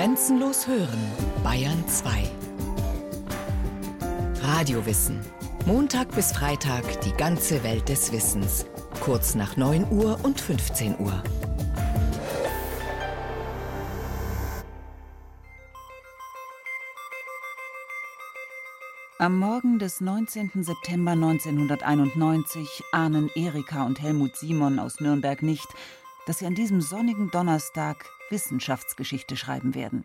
Grenzenlos hören, Bayern 2. Radiowissen. Montag bis Freitag die ganze Welt des Wissens. Kurz nach 9 Uhr und 15 Uhr. Am Morgen des 19. September 1991 ahnen Erika und Helmut Simon aus Nürnberg nicht, dass sie an diesem sonnigen Donnerstag Wissenschaftsgeschichte schreiben werden.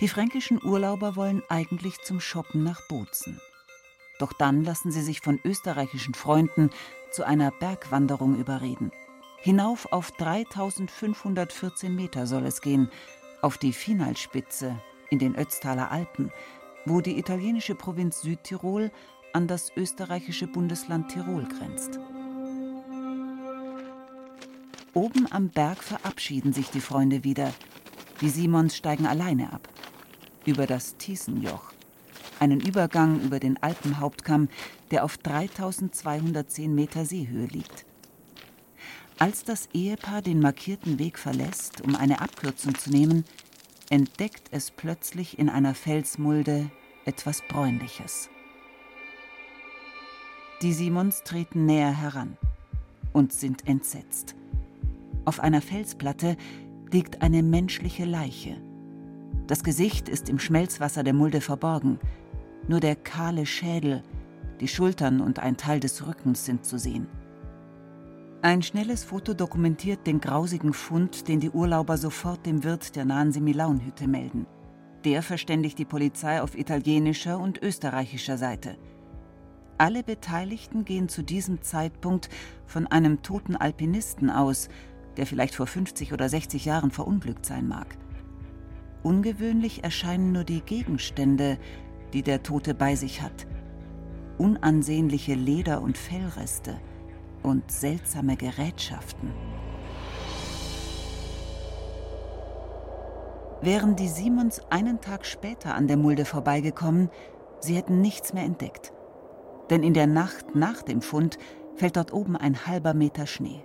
Die fränkischen Urlauber wollen eigentlich zum Shoppen nach Bozen. Doch dann lassen sie sich von österreichischen Freunden zu einer Bergwanderung überreden. Hinauf auf 3514 Meter soll es gehen, auf die Finalspitze in den Ötztaler Alpen, wo die italienische Provinz Südtirol an das österreichische Bundesland Tirol grenzt. Oben am Berg verabschieden sich die Freunde wieder. Die Simons steigen alleine ab. Über das Thiesenjoch. Einen Übergang über den Alpenhauptkamm, der auf 3210 Meter Seehöhe liegt. Als das Ehepaar den markierten Weg verlässt, um eine Abkürzung zu nehmen, entdeckt es plötzlich in einer Felsmulde etwas Bräunliches. Die Simons treten näher heran und sind entsetzt. Auf einer Felsplatte liegt eine menschliche Leiche. Das Gesicht ist im Schmelzwasser der Mulde verborgen. Nur der kahle Schädel, die Schultern und ein Teil des Rückens sind zu sehen. Ein schnelles Foto dokumentiert den grausigen Fund, den die Urlauber sofort dem Wirt der nahen Semilaunhütte melden. Der verständigt die Polizei auf italienischer und österreichischer Seite. Alle Beteiligten gehen zu diesem Zeitpunkt von einem toten Alpinisten aus, der vielleicht vor 50 oder 60 Jahren verunglückt sein mag. Ungewöhnlich erscheinen nur die Gegenstände, die der Tote bei sich hat. Unansehnliche Leder- und Fellreste und seltsame Gerätschaften. Wären die Simons einen Tag später an der Mulde vorbeigekommen, sie hätten nichts mehr entdeckt. Denn in der Nacht nach dem Fund fällt dort oben ein halber Meter Schnee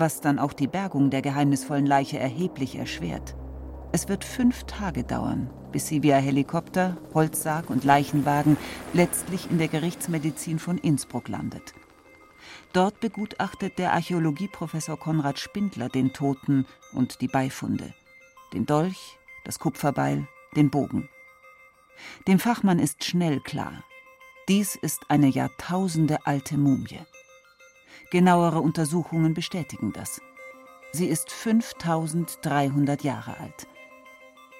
was dann auch die Bergung der geheimnisvollen Leiche erheblich erschwert. Es wird fünf Tage dauern, bis sie via Helikopter, Holzsarg und Leichenwagen letztlich in der Gerichtsmedizin von Innsbruck landet. Dort begutachtet der Archäologieprofessor Konrad Spindler den Toten und die Beifunde. Den Dolch, das Kupferbeil, den Bogen. Dem Fachmann ist schnell klar, dies ist eine jahrtausendealte Mumie. Genauere Untersuchungen bestätigen das. Sie ist 5300 Jahre alt.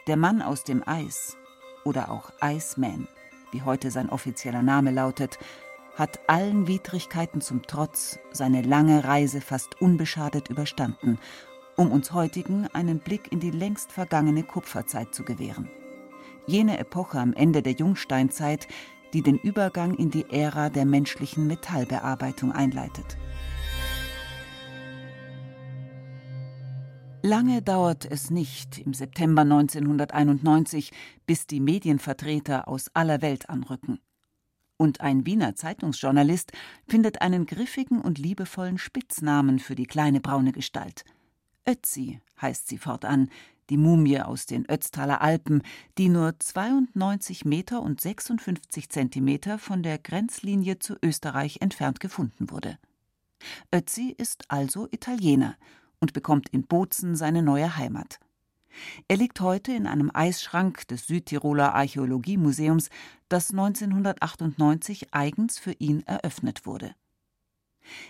Der Mann aus dem Eis oder auch Iceman, wie heute sein offizieller Name lautet, hat allen Widrigkeiten zum Trotz seine lange Reise fast unbeschadet überstanden, um uns heutigen einen Blick in die längst vergangene Kupferzeit zu gewähren. Jene Epoche am Ende der Jungsteinzeit, die den Übergang in die Ära der menschlichen Metallbearbeitung einleitet. Lange dauert es nicht im September 1991, bis die Medienvertreter aus aller Welt anrücken. Und ein Wiener Zeitungsjournalist findet einen griffigen und liebevollen Spitznamen für die kleine braune Gestalt. Ötzi heißt sie fortan, die Mumie aus den Ötztaler Alpen, die nur 92 Meter und 56 Zentimeter von der Grenzlinie zu Österreich entfernt gefunden wurde. Ötzi ist also Italiener und bekommt in Bozen seine neue Heimat. Er liegt heute in einem Eisschrank des Südtiroler Archäologiemuseums, das 1998 eigens für ihn eröffnet wurde.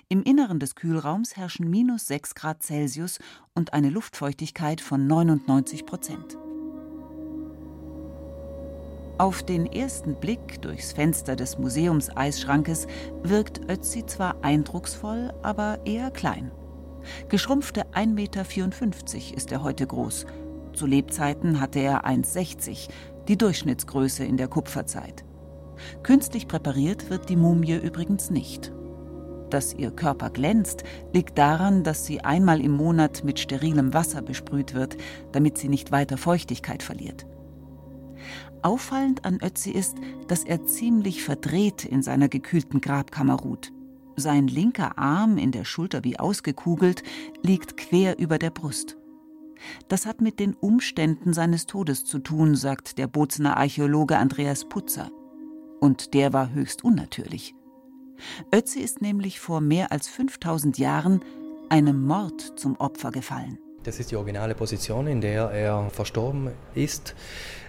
Im Inneren des Kühlraums herrschen minus 6 Grad Celsius und eine Luftfeuchtigkeit von 99 Prozent. Auf den ersten Blick durchs Fenster des Museumseisschrankes wirkt Ötzi zwar eindrucksvoll, aber eher klein. Geschrumpfte 1,54 Meter ist er heute groß. Zu Lebzeiten hatte er 1,60, die Durchschnittsgröße in der Kupferzeit. Künstlich präpariert wird die Mumie übrigens nicht. Dass ihr Körper glänzt, liegt daran, dass sie einmal im Monat mit sterilem Wasser besprüht wird, damit sie nicht weiter Feuchtigkeit verliert. Auffallend an Ötzi ist, dass er ziemlich verdreht in seiner gekühlten Grabkammer ruht. Sein linker Arm, in der Schulter wie ausgekugelt, liegt quer über der Brust. Das hat mit den Umständen seines Todes zu tun, sagt der Bozener Archäologe Andreas Putzer. Und der war höchst unnatürlich. Ötzi ist nämlich vor mehr als 5000 Jahren einem Mord zum Opfer gefallen. Das ist die originale Position, in der er verstorben ist.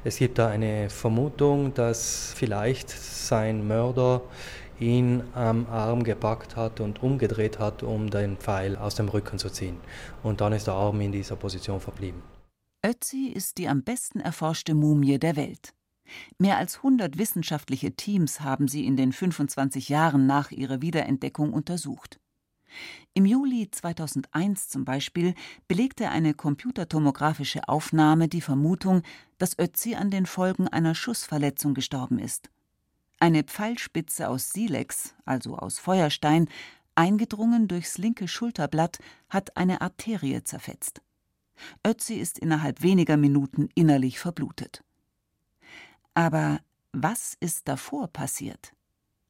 Es gibt da eine Vermutung, dass vielleicht sein Mörder ihn am Arm gepackt hat und umgedreht hat, um den Pfeil aus dem Rücken zu ziehen. Und dann ist der Arm in dieser Position verblieben. Ötzi ist die am besten erforschte Mumie der Welt. Mehr als 100 wissenschaftliche Teams haben sie in den 25 Jahren nach ihrer Wiederentdeckung untersucht. Im Juli 2001 zum Beispiel belegte eine computertomografische Aufnahme die Vermutung, dass Ötzi an den Folgen einer Schussverletzung gestorben ist. Eine Pfeilspitze aus Silex, also aus Feuerstein, eingedrungen durchs linke Schulterblatt, hat eine Arterie zerfetzt. Ötzi ist innerhalb weniger Minuten innerlich verblutet. Aber was ist davor passiert?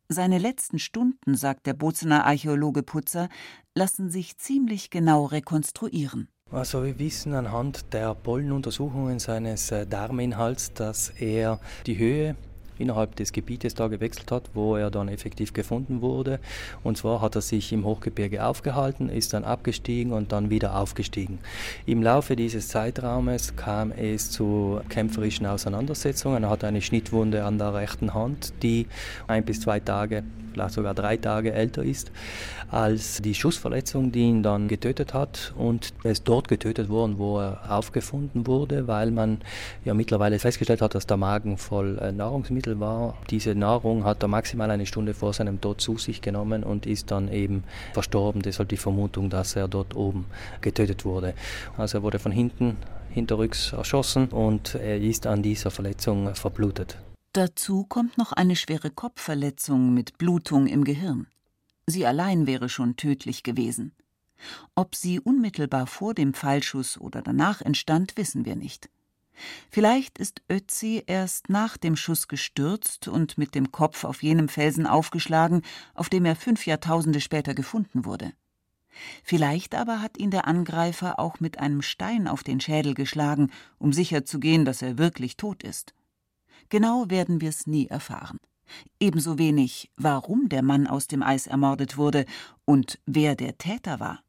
Seine letzten Stunden, sagt der Bozener Archäologe Putzer, lassen sich ziemlich genau rekonstruieren. Also wir wissen anhand der Pollenuntersuchungen seines äh, Darminhalts, dass er die Höhe innerhalb des Gebietes da gewechselt hat, wo er dann effektiv gefunden wurde. Und zwar hat er sich im Hochgebirge aufgehalten, ist dann abgestiegen und dann wieder aufgestiegen. Im Laufe dieses Zeitraumes kam es zu kämpferischen Auseinandersetzungen. Er hat eine Schnittwunde an der rechten Hand, die ein bis zwei Tage vielleicht sogar drei Tage älter ist als die Schussverletzung, die ihn dann getötet hat. Und er ist dort getötet worden, wo er aufgefunden wurde, weil man ja mittlerweile festgestellt hat, dass der Magen voll äh, Nahrungsmittel war. Diese Nahrung hat er maximal eine Stunde vor seinem Tod zu sich genommen und ist dann eben verstorben. Deshalb die Vermutung, dass er dort oben getötet wurde. Also er wurde von hinten hinterrücks erschossen und er ist an dieser Verletzung verblutet. Dazu kommt noch eine schwere Kopfverletzung mit Blutung im Gehirn. Sie allein wäre schon tödlich gewesen. Ob sie unmittelbar vor dem Pfeilschuss oder danach entstand, wissen wir nicht. Vielleicht ist Ötzi erst nach dem Schuss gestürzt und mit dem Kopf auf jenem Felsen aufgeschlagen, auf dem er fünf Jahrtausende später gefunden wurde. Vielleicht aber hat ihn der Angreifer auch mit einem Stein auf den Schädel geschlagen, um sicherzugehen, dass er wirklich tot ist. Genau werden wir es nie erfahren. Ebenso wenig, warum der Mann aus dem Eis ermordet wurde und wer der Täter war.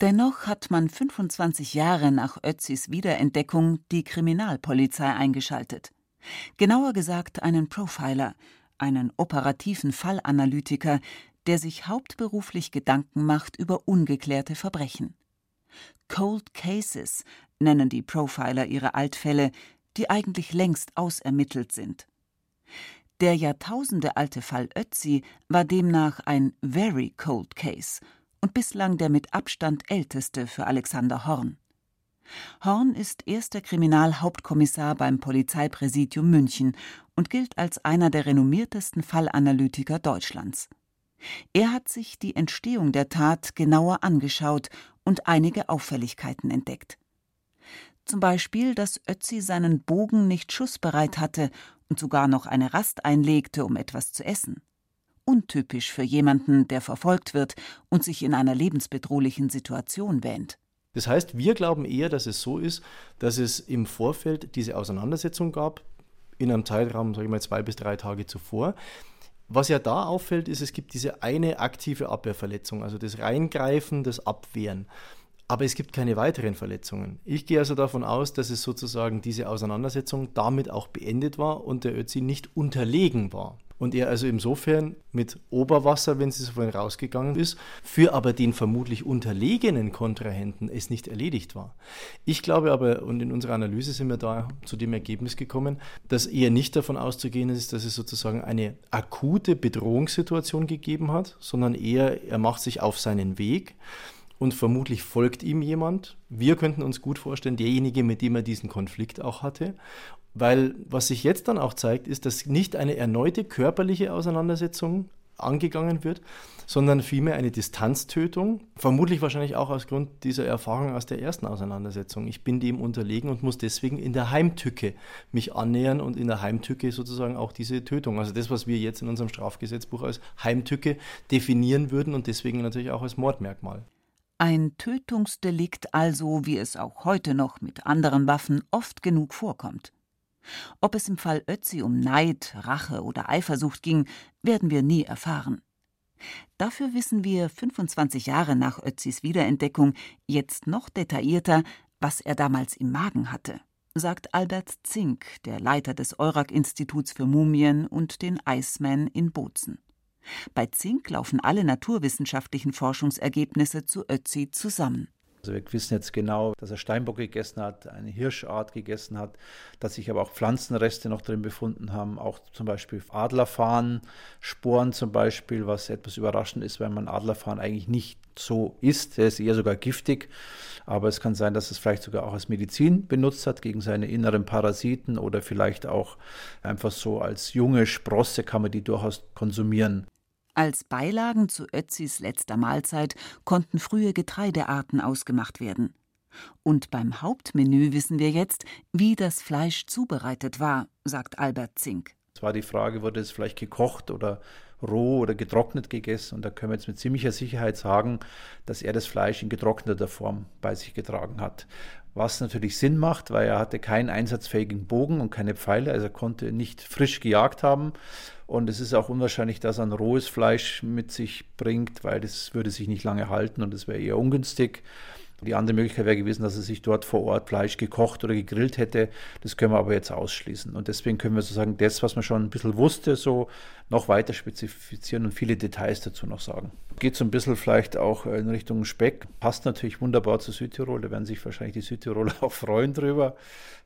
Dennoch hat man 25 Jahre nach Ötzis Wiederentdeckung die Kriminalpolizei eingeschaltet. Genauer gesagt einen Profiler, einen operativen Fallanalytiker, der sich hauptberuflich Gedanken macht über ungeklärte Verbrechen. Cold Cases nennen die Profiler ihre Altfälle, die eigentlich längst ausermittelt sind. Der jahrtausendealte Fall Ötzi war demnach ein very cold case und bislang der mit Abstand älteste für Alexander Horn. Horn ist erster Kriminalhauptkommissar beim Polizeipräsidium München und gilt als einer der renommiertesten Fallanalytiker Deutschlands. Er hat sich die Entstehung der Tat genauer angeschaut und einige Auffälligkeiten entdeckt. Zum Beispiel, dass Ötzi seinen Bogen nicht schussbereit hatte und sogar noch eine Rast einlegte, um etwas zu essen. Untypisch für jemanden, der verfolgt wird und sich in einer lebensbedrohlichen Situation wähnt. Das heißt, wir glauben eher, dass es so ist, dass es im Vorfeld diese Auseinandersetzung gab, in einem Zeitraum, sage ich mal, zwei bis drei Tage zuvor. Was ja da auffällt, ist, es gibt diese eine aktive Abwehrverletzung, also das Reingreifen, das Abwehren aber es gibt keine weiteren Verletzungen. Ich gehe also davon aus, dass es sozusagen diese Auseinandersetzung damit auch beendet war und der Ötzi nicht unterlegen war. Und er also insofern mit Oberwasser, wenn es so vorhin rausgegangen ist, für aber den vermutlich unterlegenen Kontrahenten es nicht erledigt war. Ich glaube aber, und in unserer Analyse sind wir da zu dem Ergebnis gekommen, dass eher nicht davon auszugehen ist, dass es sozusagen eine akute Bedrohungssituation gegeben hat, sondern eher, er macht sich auf seinen Weg und vermutlich folgt ihm jemand. Wir könnten uns gut vorstellen, derjenige, mit dem er diesen Konflikt auch hatte. Weil was sich jetzt dann auch zeigt, ist, dass nicht eine erneute körperliche Auseinandersetzung angegangen wird, sondern vielmehr eine Distanztötung, vermutlich wahrscheinlich auch aus Grund dieser Erfahrung aus der ersten Auseinandersetzung. Ich bin dem unterlegen und muss deswegen in der Heimtücke mich annähern und in der Heimtücke sozusagen auch diese Tötung, also das, was wir jetzt in unserem Strafgesetzbuch als Heimtücke definieren würden und deswegen natürlich auch als Mordmerkmal. Ein Tötungsdelikt also, wie es auch heute noch mit anderen Waffen oft genug vorkommt. Ob es im Fall Ötzi um Neid, Rache oder Eifersucht ging, werden wir nie erfahren. Dafür wissen wir 25 Jahre nach Ötzis Wiederentdeckung jetzt noch detaillierter, was er damals im Magen hatte, sagt Albert Zink, der Leiter des Eurak-Instituts für Mumien und den Iceman in Bozen. Bei Zink laufen alle naturwissenschaftlichen Forschungsergebnisse zu Ötzi zusammen. Also wir wissen jetzt genau, dass er Steinbock gegessen hat, eine Hirschart gegessen hat, dass sich aber auch Pflanzenreste noch drin befunden haben, auch zum Beispiel Adlerfahnensporen zum Beispiel, was etwas überraschend ist, weil man Adlerfahnen eigentlich nicht so isst. Er ist eher sogar giftig, aber es kann sein, dass es vielleicht sogar auch als Medizin benutzt hat gegen seine inneren Parasiten oder vielleicht auch einfach so als junge Sprosse kann man die durchaus konsumieren. Als Beilagen zu Ötzis letzter Mahlzeit konnten frühe Getreidearten ausgemacht werden. Und beim Hauptmenü wissen wir jetzt, wie das Fleisch zubereitet war, sagt Albert Zink. Es war die Frage, wurde es vielleicht gekocht oder roh oder getrocknet gegessen? Und da können wir jetzt mit ziemlicher Sicherheit sagen, dass er das Fleisch in getrockneter Form bei sich getragen hat. Was natürlich Sinn macht, weil er hatte keinen einsatzfähigen Bogen und keine Pfeile, also er konnte nicht frisch gejagt haben. Und es ist auch unwahrscheinlich, dass er ein rohes Fleisch mit sich bringt, weil das würde sich nicht lange halten und es wäre eher ungünstig. Die andere Möglichkeit wäre gewesen, dass er sich dort vor Ort Fleisch gekocht oder gegrillt hätte. Das können wir aber jetzt ausschließen. Und deswegen können wir sozusagen das, was man schon ein bisschen wusste, so noch weiter spezifizieren und viele Details dazu noch sagen. Geht so ein bisschen vielleicht auch in Richtung Speck. Passt natürlich wunderbar zu Südtirol. Da werden sich wahrscheinlich die Südtiroler auch freuen drüber.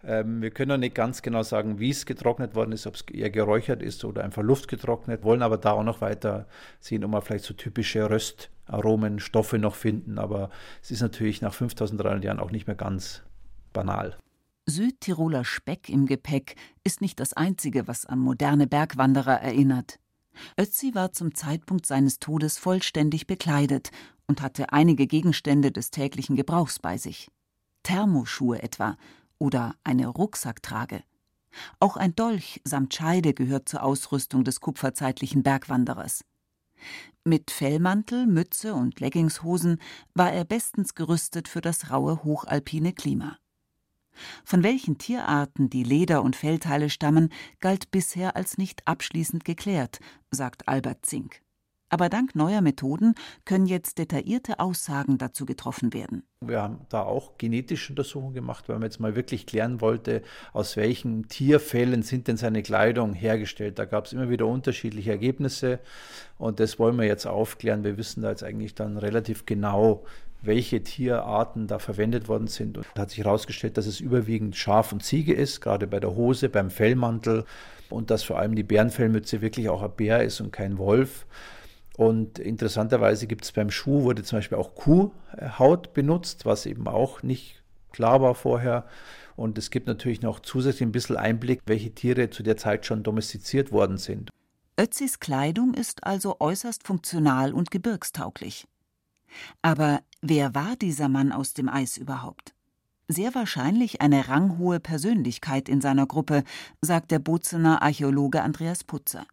Ähm, wir können noch nicht ganz genau sagen, wie es getrocknet worden ist, ob es eher geräuchert ist oder einfach luftgetrocknet. Wollen aber da auch noch weiter sehen, ob wir vielleicht so typische Röstaromen, Stoffe noch finden. Aber es ist natürlich nach 5300 Jahren auch nicht mehr ganz banal. Südtiroler Speck im Gepäck ist nicht das einzige, was an moderne Bergwanderer erinnert. Ötzi war zum Zeitpunkt seines Todes vollständig bekleidet und hatte einige Gegenstände des täglichen Gebrauchs bei sich. Thermoschuhe etwa oder eine Rucksacktrage. Auch ein Dolch samt Scheide gehört zur Ausrüstung des kupferzeitlichen Bergwanderers. Mit Fellmantel, Mütze und Leggingshosen war er bestens gerüstet für das raue hochalpine Klima. Von welchen Tierarten die Leder- und Fellteile stammen, galt bisher als nicht abschließend geklärt, sagt Albert Zink. Aber dank neuer Methoden können jetzt detaillierte Aussagen dazu getroffen werden. Wir haben da auch genetische Untersuchungen gemacht, weil man jetzt mal wirklich klären wollte, aus welchen Tierfällen sind denn seine Kleidung hergestellt. Da gab es immer wieder unterschiedliche Ergebnisse und das wollen wir jetzt aufklären. Wir wissen da jetzt eigentlich dann relativ genau, welche Tierarten da verwendet worden sind. Und hat sich herausgestellt, dass es überwiegend Schaf und Ziege ist, gerade bei der Hose, beim Fellmantel und dass vor allem die Bärenfellmütze wirklich auch ein Bär ist und kein Wolf. Und interessanterweise gibt es beim Schuh, wurde zum Beispiel auch Kuhhaut benutzt, was eben auch nicht klar war vorher. Und es gibt natürlich noch zusätzlich ein bisschen Einblick, welche Tiere zu der Zeit schon domestiziert worden sind. Ötzis Kleidung ist also äußerst funktional und gebirgstauglich. Aber wer war dieser Mann aus dem Eis überhaupt? Sehr wahrscheinlich eine ranghohe Persönlichkeit in seiner Gruppe, sagt der Bozener Archäologe Andreas Putzer.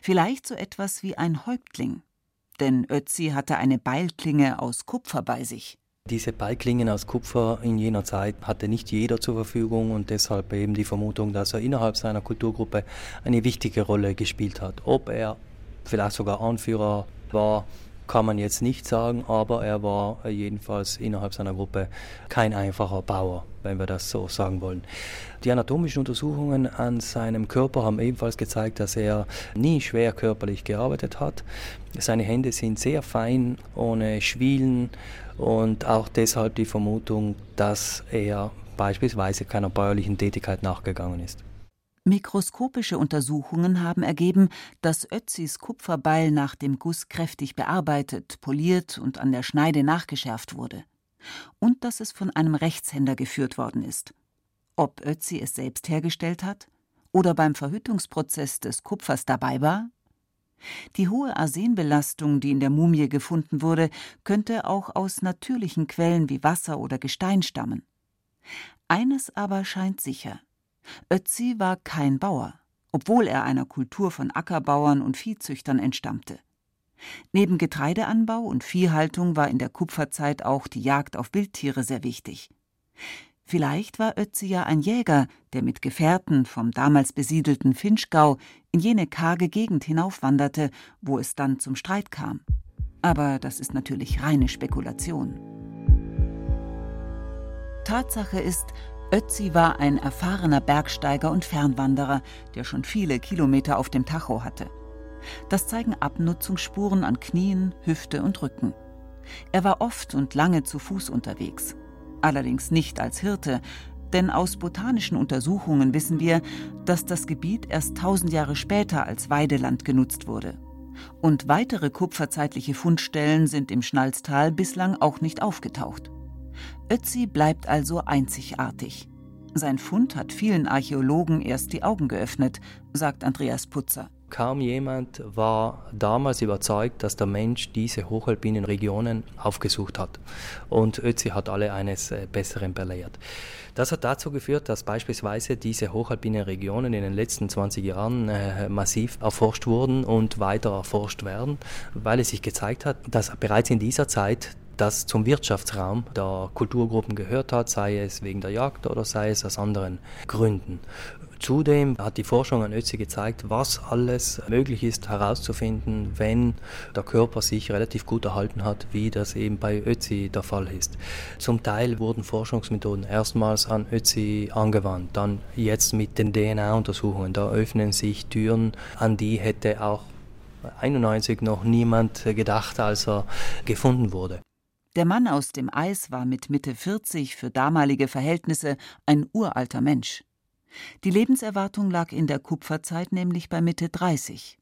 Vielleicht so etwas wie ein Häuptling. Denn Ötzi hatte eine Beilklinge aus Kupfer bei sich. Diese Beilklingen aus Kupfer in jener Zeit hatte nicht jeder zur Verfügung und deshalb eben die Vermutung, dass er innerhalb seiner Kulturgruppe eine wichtige Rolle gespielt hat. Ob er vielleicht sogar Anführer war, kann man jetzt nicht sagen, aber er war jedenfalls innerhalb seiner Gruppe kein einfacher Bauer, wenn wir das so sagen wollen. Die anatomischen Untersuchungen an seinem Körper haben ebenfalls gezeigt, dass er nie schwer körperlich gearbeitet hat. Seine Hände sind sehr fein, ohne Schwielen und auch deshalb die Vermutung, dass er beispielsweise keiner bäuerlichen Tätigkeit nachgegangen ist. Mikroskopische Untersuchungen haben ergeben, dass Ötzis Kupferbeil nach dem Guss kräftig bearbeitet, poliert und an der Schneide nachgeschärft wurde. Und dass es von einem Rechtshänder geführt worden ist. Ob Ötzi es selbst hergestellt hat oder beim Verhütungsprozess des Kupfers dabei war? Die hohe Arsenbelastung, die in der Mumie gefunden wurde, könnte auch aus natürlichen Quellen wie Wasser oder Gestein stammen. Eines aber scheint sicher Ötzi war kein Bauer, obwohl er einer Kultur von Ackerbauern und Viehzüchtern entstammte. Neben Getreideanbau und Viehhaltung war in der Kupferzeit auch die Jagd auf Wildtiere sehr wichtig. Vielleicht war Ötzi ja ein Jäger, der mit Gefährten vom damals besiedelten Finchgau in jene karge Gegend hinaufwanderte, wo es dann zum Streit kam. Aber das ist natürlich reine Spekulation. Tatsache ist, Ötzi war ein erfahrener Bergsteiger und Fernwanderer, der schon viele Kilometer auf dem Tacho hatte. Das zeigen Abnutzungsspuren an Knien, Hüfte und Rücken. Er war oft und lange zu Fuß unterwegs. Allerdings nicht als Hirte, denn aus botanischen Untersuchungen wissen wir, dass das Gebiet erst tausend Jahre später als Weideland genutzt wurde. Und weitere kupferzeitliche Fundstellen sind im Schnalztal bislang auch nicht aufgetaucht. Ötzi bleibt also einzigartig. Sein Fund hat vielen Archäologen erst die Augen geöffnet, sagt Andreas Putzer. Kaum jemand war damals überzeugt, dass der Mensch diese hochalpinen Regionen aufgesucht hat. Und Ötzi hat alle eines äh, Besseren belehrt. Das hat dazu geführt, dass beispielsweise diese hochalpinen Regionen in den letzten 20 Jahren äh, massiv erforscht wurden und weiter erforscht werden, weil es sich gezeigt hat, dass bereits in dieser Zeit das zum Wirtschaftsraum der Kulturgruppen gehört hat, sei es wegen der Jagd oder sei es aus anderen Gründen. Zudem hat die Forschung an Ötzi gezeigt, was alles möglich ist herauszufinden, wenn der Körper sich relativ gut erhalten hat, wie das eben bei Ötzi der Fall ist. Zum Teil wurden Forschungsmethoden erstmals an Ötzi angewandt, dann jetzt mit den DNA-Untersuchungen. Da öffnen sich Türen, an die hätte auch 91 noch niemand gedacht, als er gefunden wurde. Der Mann aus dem Eis war mit Mitte 40 für damalige Verhältnisse ein uralter Mensch. Die Lebenserwartung lag in der Kupferzeit nämlich bei Mitte 30.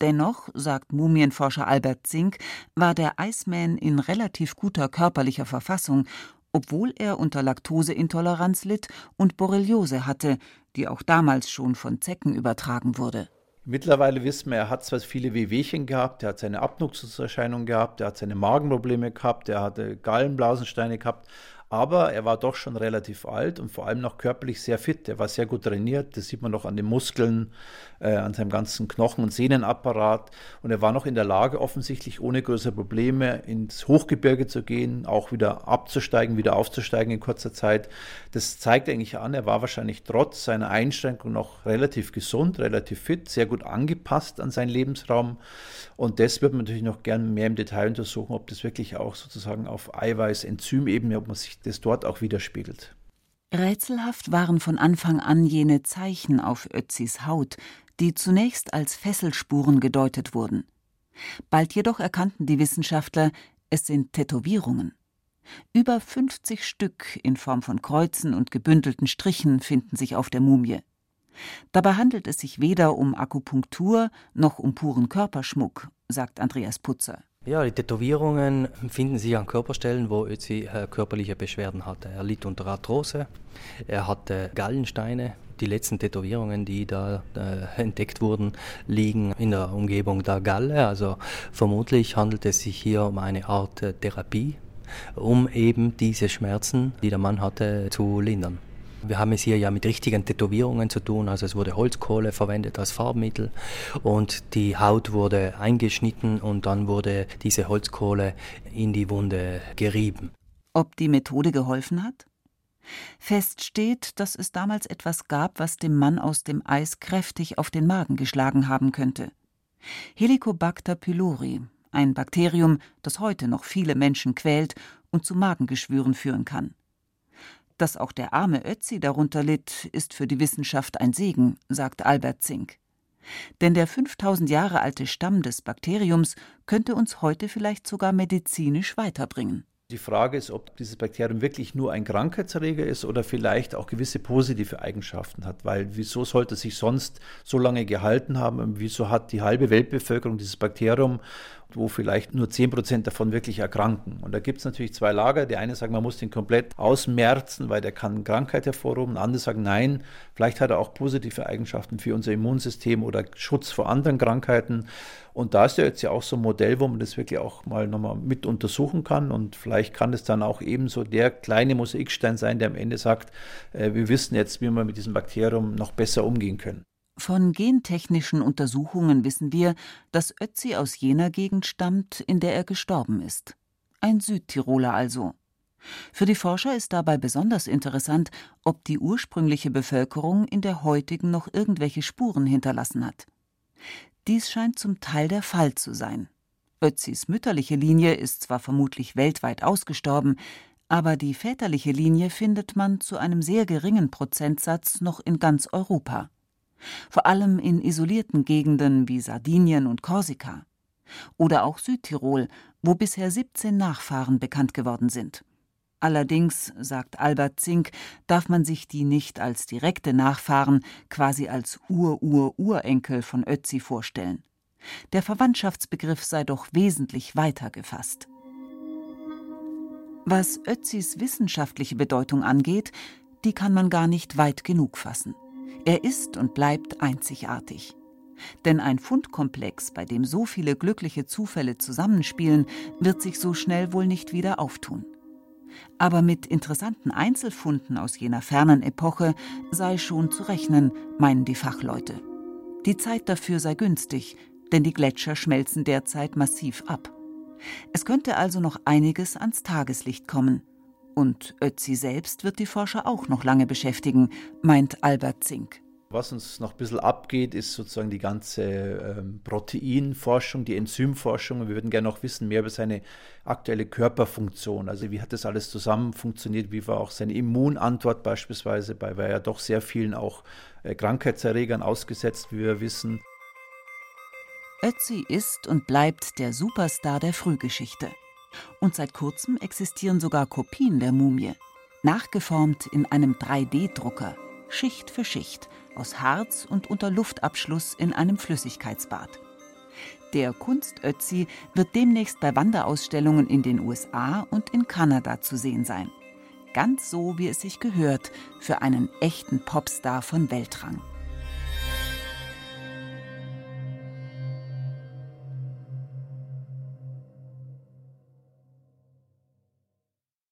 Dennoch, sagt Mumienforscher Albert Zink, war der Iceman in relativ guter körperlicher Verfassung, obwohl er unter Laktoseintoleranz litt und Borreliose hatte, die auch damals schon von Zecken übertragen wurde. Mittlerweile wissen wir, er hat zwar viele Wehwehchen gehabt, er hat seine Abnutzungserscheinungen gehabt, er hat seine Magenprobleme gehabt, er hatte Gallenblasensteine gehabt, aber er war doch schon relativ alt und vor allem noch körperlich sehr fit. Er war sehr gut trainiert, das sieht man noch an den Muskeln, äh, an seinem ganzen Knochen- und Sehnenapparat. Und er war noch in der Lage, offensichtlich ohne größere Probleme ins Hochgebirge zu gehen, auch wieder abzusteigen, wieder aufzusteigen in kurzer Zeit. Das zeigt eigentlich an, er war wahrscheinlich trotz seiner Einschränkung noch relativ gesund, relativ fit, sehr gut angepasst an seinen Lebensraum. Und das wird man natürlich noch gern mehr im Detail untersuchen, ob das wirklich auch sozusagen auf Eiweiß-Enzymebene, ob man sich das dort auch widerspiegelt. Rätselhaft waren von Anfang an jene Zeichen auf Ötzis Haut, die zunächst als Fesselspuren gedeutet wurden. Bald jedoch erkannten die Wissenschaftler, es sind Tätowierungen. Über 50 Stück in Form von Kreuzen und gebündelten Strichen finden sich auf der Mumie. Dabei handelt es sich weder um Akupunktur noch um puren Körperschmuck, sagt Andreas Putzer. Ja, die Tätowierungen finden sich an Körperstellen, wo Ötzi äh, körperliche Beschwerden hatte. Er litt unter Arthrose, er hatte Gallensteine. Die letzten Tätowierungen, die da äh, entdeckt wurden, liegen in der Umgebung der Galle. Also vermutlich handelt es sich hier um eine Art äh, Therapie, um eben diese Schmerzen, die der Mann hatte, zu lindern. Wir haben es hier ja mit richtigen Tätowierungen zu tun, also es wurde Holzkohle verwendet als Farbmittel und die Haut wurde eingeschnitten und dann wurde diese Holzkohle in die Wunde gerieben. Ob die Methode geholfen hat? Fest steht, dass es damals etwas gab, was dem Mann aus dem Eis kräftig auf den Magen geschlagen haben könnte. Helicobacter pylori, ein Bakterium, das heute noch viele Menschen quält und zu Magengeschwüren führen kann. Dass auch der arme Ötzi darunter litt, ist für die Wissenschaft ein Segen, sagt Albert Zink. Denn der 5000 Jahre alte Stamm des Bakteriums könnte uns heute vielleicht sogar medizinisch weiterbringen. Die Frage ist, ob dieses Bakterium wirklich nur ein Krankheitserreger ist oder vielleicht auch gewisse positive Eigenschaften hat. Weil wieso sollte es sich sonst so lange gehalten haben? Wieso hat die halbe Weltbevölkerung dieses Bakterium wo vielleicht nur 10% davon wirklich erkranken. Und da gibt es natürlich zwei Lager. Die eine sagen, man muss den komplett ausmerzen, weil der kann Krankheit hervorrufen. Andere sagen, nein, vielleicht hat er auch positive Eigenschaften für unser Immunsystem oder Schutz vor anderen Krankheiten. Und da ist ja jetzt ja auch so ein Modell, wo man das wirklich auch mal nochmal mit untersuchen kann. Und vielleicht kann es dann auch ebenso der kleine Mosaikstein sein, der am Ende sagt, äh, wir wissen jetzt, wie wir mit diesem Bakterium noch besser umgehen können. Von gentechnischen Untersuchungen wissen wir, dass Ötzi aus jener Gegend stammt, in der er gestorben ist. Ein Südtiroler also. Für die Forscher ist dabei besonders interessant, ob die ursprüngliche Bevölkerung in der heutigen noch irgendwelche Spuren hinterlassen hat. Dies scheint zum Teil der Fall zu sein. Ötzis mütterliche Linie ist zwar vermutlich weltweit ausgestorben, aber die väterliche Linie findet man zu einem sehr geringen Prozentsatz noch in ganz Europa. Vor allem in isolierten Gegenden wie Sardinien und Korsika. Oder auch Südtirol, wo bisher 17 Nachfahren bekannt geworden sind. Allerdings, sagt Albert Zink, darf man sich die nicht als direkte Nachfahren, quasi als Ur-Ur-Urenkel von Ötzi vorstellen. Der Verwandtschaftsbegriff sei doch wesentlich weiter gefasst. Was Ötzis wissenschaftliche Bedeutung angeht, die kann man gar nicht weit genug fassen. Er ist und bleibt einzigartig. Denn ein Fundkomplex, bei dem so viele glückliche Zufälle zusammenspielen, wird sich so schnell wohl nicht wieder auftun. Aber mit interessanten Einzelfunden aus jener fernen Epoche sei schon zu rechnen, meinen die Fachleute. Die Zeit dafür sei günstig, denn die Gletscher schmelzen derzeit massiv ab. Es könnte also noch einiges ans Tageslicht kommen. Und Ötzi selbst wird die Forscher auch noch lange beschäftigen, meint Albert Zink. Was uns noch ein bisschen abgeht, ist sozusagen die ganze ähm, Proteinforschung, die Enzymforschung. Wir würden gerne noch wissen mehr über seine aktuelle Körperfunktion. Also wie hat das alles zusammen funktioniert? Wie war auch seine Immunantwort beispielsweise, bei weil er ja doch sehr vielen auch äh, Krankheitserregern ausgesetzt, wie wir wissen. Ötzi ist und bleibt der Superstar der Frühgeschichte. Und seit kurzem existieren sogar Kopien der Mumie, nachgeformt in einem 3D-Drucker, Schicht für Schicht, aus Harz und unter Luftabschluss in einem Flüssigkeitsbad. Der Kunstötzi wird demnächst bei Wanderausstellungen in den USA und in Kanada zu sehen sein. Ganz so, wie es sich gehört für einen echten Popstar von Weltrang.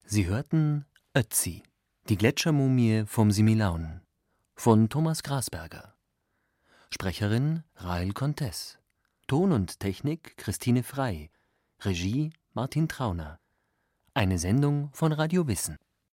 Sie hörten Ötzi, die Gletschermumie vom Similaun von Thomas Grasberger. Sprecherin Rael Contes. Ton und Technik Christine Frei. Regie Martin Trauner. Eine Sendung von Radio Wissen.